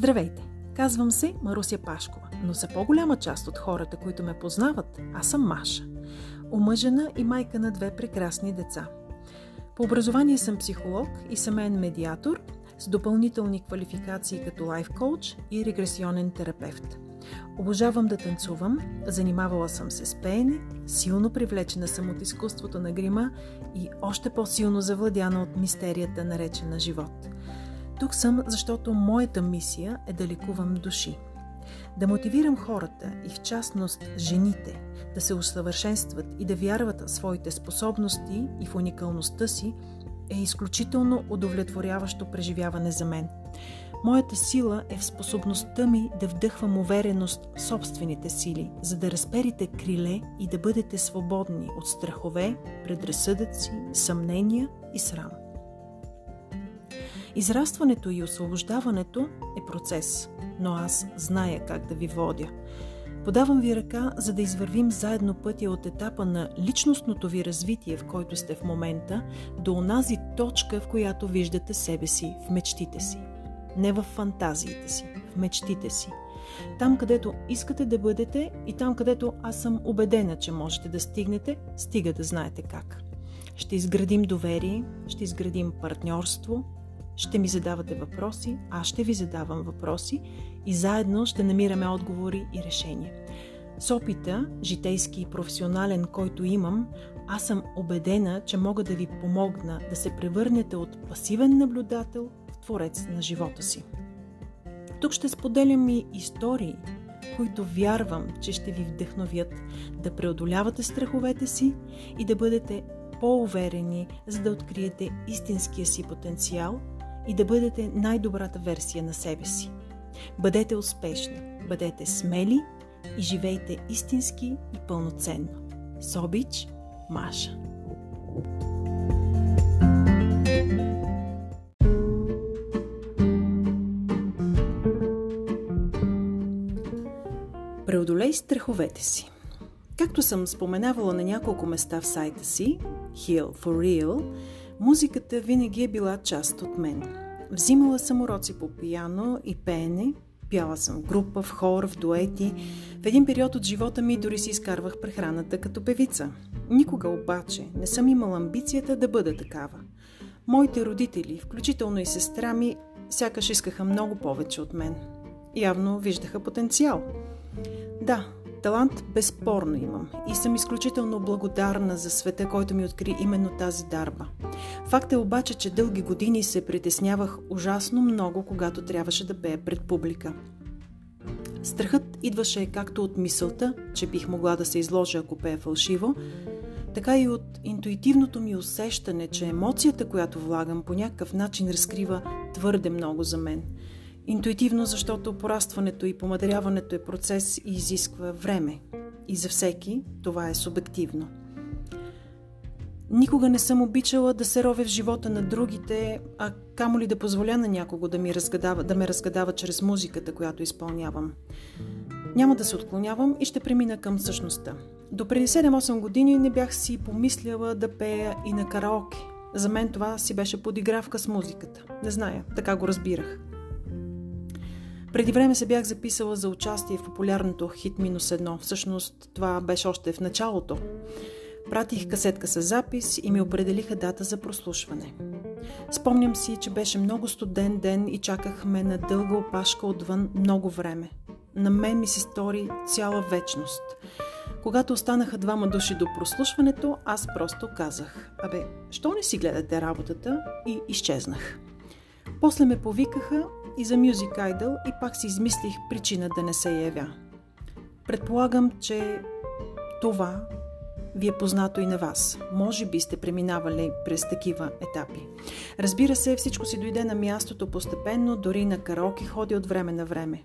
Здравейте! Казвам се Маруся Пашкова, но за по-голяма част от хората, които ме познават, аз съм Маша. Омъжена и майка на две прекрасни деца. По образование съм психолог и семейен медиатор с допълнителни квалификации като лайф коуч и регресионен терапевт. Обожавам да танцувам, занимавала съм се с пеене, силно привлечена съм от изкуството на грима и още по-силно завладяна от мистерията, наречена живот – тук съм, защото моята мисия е да лекувам души. Да мотивирам хората и в частност жените да се усъвършенстват и да вярват в своите способности и в уникалността си е изключително удовлетворяващо преживяване за мен. Моята сила е в способността ми да вдъхвам увереност в собствените сили, за да разперите криле и да бъдете свободни от страхове, предразсъдъци, съмнения и срам. Израстването и освобождаването е процес, но аз зная как да ви водя. Подавам ви ръка, за да извървим заедно пътя от етапа на личностното ви развитие, в който сте в момента, до онази точка, в която виждате себе си в мечтите си. Не в фантазиите си, в мечтите си. Там, където искате да бъдете и там, където аз съм убедена, че можете да стигнете, стига да знаете как. Ще изградим доверие, ще изградим партньорство, ще ми задавате въпроси, аз ще ви задавам въпроси и заедно ще намираме отговори и решения. С опита, житейски и професионален, който имам, аз съм убедена, че мога да ви помогна да се превърнете от пасивен наблюдател в творец на живота си. Тук ще споделям и истории, които вярвам, че ще ви вдъхновят да преодолявате страховете си и да бъдете по-уверени, за да откриете истинския си потенциал – и да бъдете най-добрата версия на себе си. Бъдете успешни, бъдете смели и живейте истински и пълноценно. С обич, Маша. Преодолей страховете си. Както съм споменавала на няколко места в сайта си, Heal for Real, Музиката винаги е била част от мен. Взимала съм уроци по пияно и пеене, пяла съм в група, в хор, в дуети. В един период от живота ми дори си изкарвах прехраната като певица. Никога обаче не съм имала амбицията да бъда такава. Моите родители, включително и сестра ми, сякаш искаха много повече от мен. Явно виждаха потенциал. Да, Талант безспорно имам и съм изключително благодарна за света, който ми откри именно тази дарба. Факт е обаче, че дълги години се притеснявах ужасно много, когато трябваше да пея пред публика. Страхът идваше както от мисълта, че бих могла да се изложа ако пея фалшиво, така и от интуитивното ми усещане, че емоцията, която влагам, по някакъв начин разкрива твърде много за мен – Интуитивно, защото порастването и помадряването е процес и изисква време. И за всеки това е субективно. Никога не съм обичала да се ровя в живота на другите, а камо ли да позволя на някого да, ми разгадава, да ме разгадава чрез музиката, която изпълнявам. Няма да се отклонявам и ще премина към същността. До преди 7-8 години не бях си помисляла да пея и на караоке. За мен това си беше подигравка с музиката. Не зная, така го разбирах. Преди време се бях записала за участие в популярното Хит минус едно. Всъщност това беше още в началото. Пратих касетка с запис и ми определиха дата за прослушване. Спомням си, че беше много студен ден и чакахме на дълга опашка отвън много време. На мен ми се стори цяла вечност. Когато останаха двама души до прослушването, аз просто казах Абе, що не си гледате работата? И изчезнах. После ме повикаха и за Music Idol и пак си измислих причина да не се явя. Предполагам, че това ви е познато и на вас. Може би сте преминавали през такива етапи. Разбира се, всичко си дойде на мястото постепенно, дори на караоке ходи от време на време.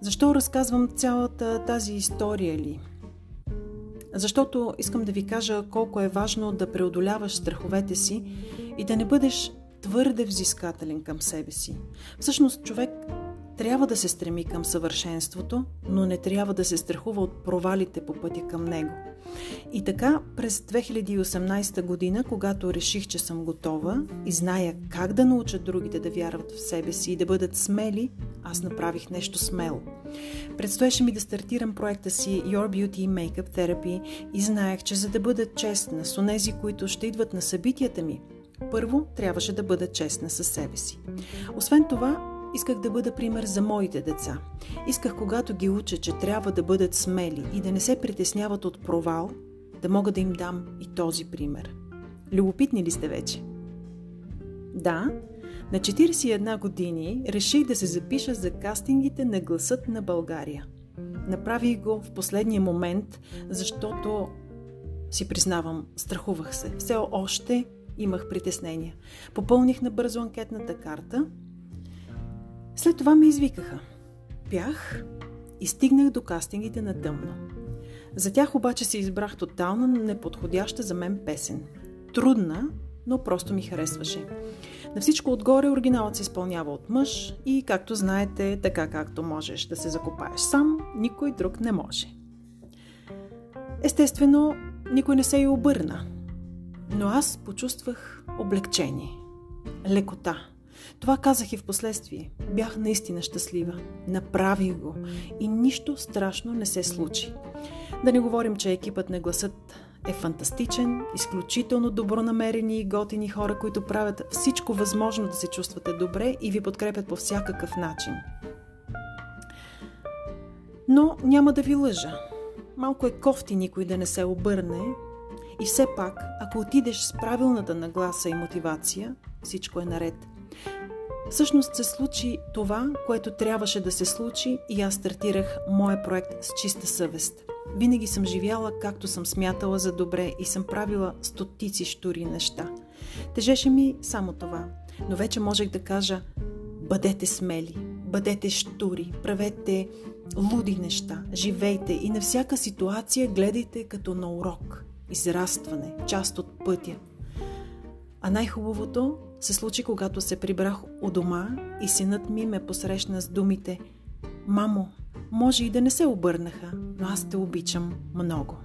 Защо разказвам цялата тази история ли? Защото искам да ви кажа колко е важно да преодоляваш страховете си и да не бъдеш твърде взискателен към себе си. Всъщност човек трябва да се стреми към съвършенството, но не трябва да се страхува от провалите по пътя към него. И така, през 2018 година, когато реших, че съм готова и зная как да науча другите да вярват в себе си и да бъдат смели, аз направих нещо смело. Предстоеше ми да стартирам проекта си Your Beauty Makeup Therapy и знаех, че за да бъда честна с онези, които ще идват на събитията ми, първо трябваше да бъда честна със себе си. Освен това, Исках да бъда пример за моите деца. Исках, когато ги уча, че трябва да бъдат смели и да не се притесняват от провал, да мога да им дам и този пример. Любопитни ли сте вече? Да, на 41 години реших да се запиша за кастингите на гласът на България. Направих го в последния момент, защото си признавам, страхувах се. Все още имах притеснения. Попълних набързо анкетната карта – след това ме извикаха. Пях и стигнах до кастингите на тъмно. За тях обаче си избрах тотална неподходяща за мен песен. Трудна, но просто ми харесваше. На всичко отгоре оригиналът се изпълнява от мъж и, както знаете, така както можеш да се закопаеш сам, никой друг не може. Естествено, никой не се и обърна. Но аз почувствах облегчение, лекота – това казах и в последствие. Бях наистина щастлива. Направих го и нищо страшно не се случи. Да не говорим, че екипът на гласът е фантастичен, изключително добронамерени и готини хора, които правят всичко възможно да се чувствате добре и ви подкрепят по всякакъв начин. Но няма да ви лъжа. Малко е кофти никой да не се обърне и все пак, ако отидеш с правилната нагласа и мотивация, всичко е наред – Всъщност се случи това, което трябваше да се случи и аз стартирах моя проект с чиста съвест. Винаги съм живяла както съм смятала за добре и съм правила стотици штури неща. Тежеше ми само това, но вече можех да кажа бъдете смели, бъдете штури, правете луди неща, живейте и на всяка ситуация гледайте като на урок, израстване, част от пътя. А най-хубавото се случи, когато се прибрах у дома и синът ми ме посрещна с думите «Мамо, може и да не се обърнаха, но аз те обичам много».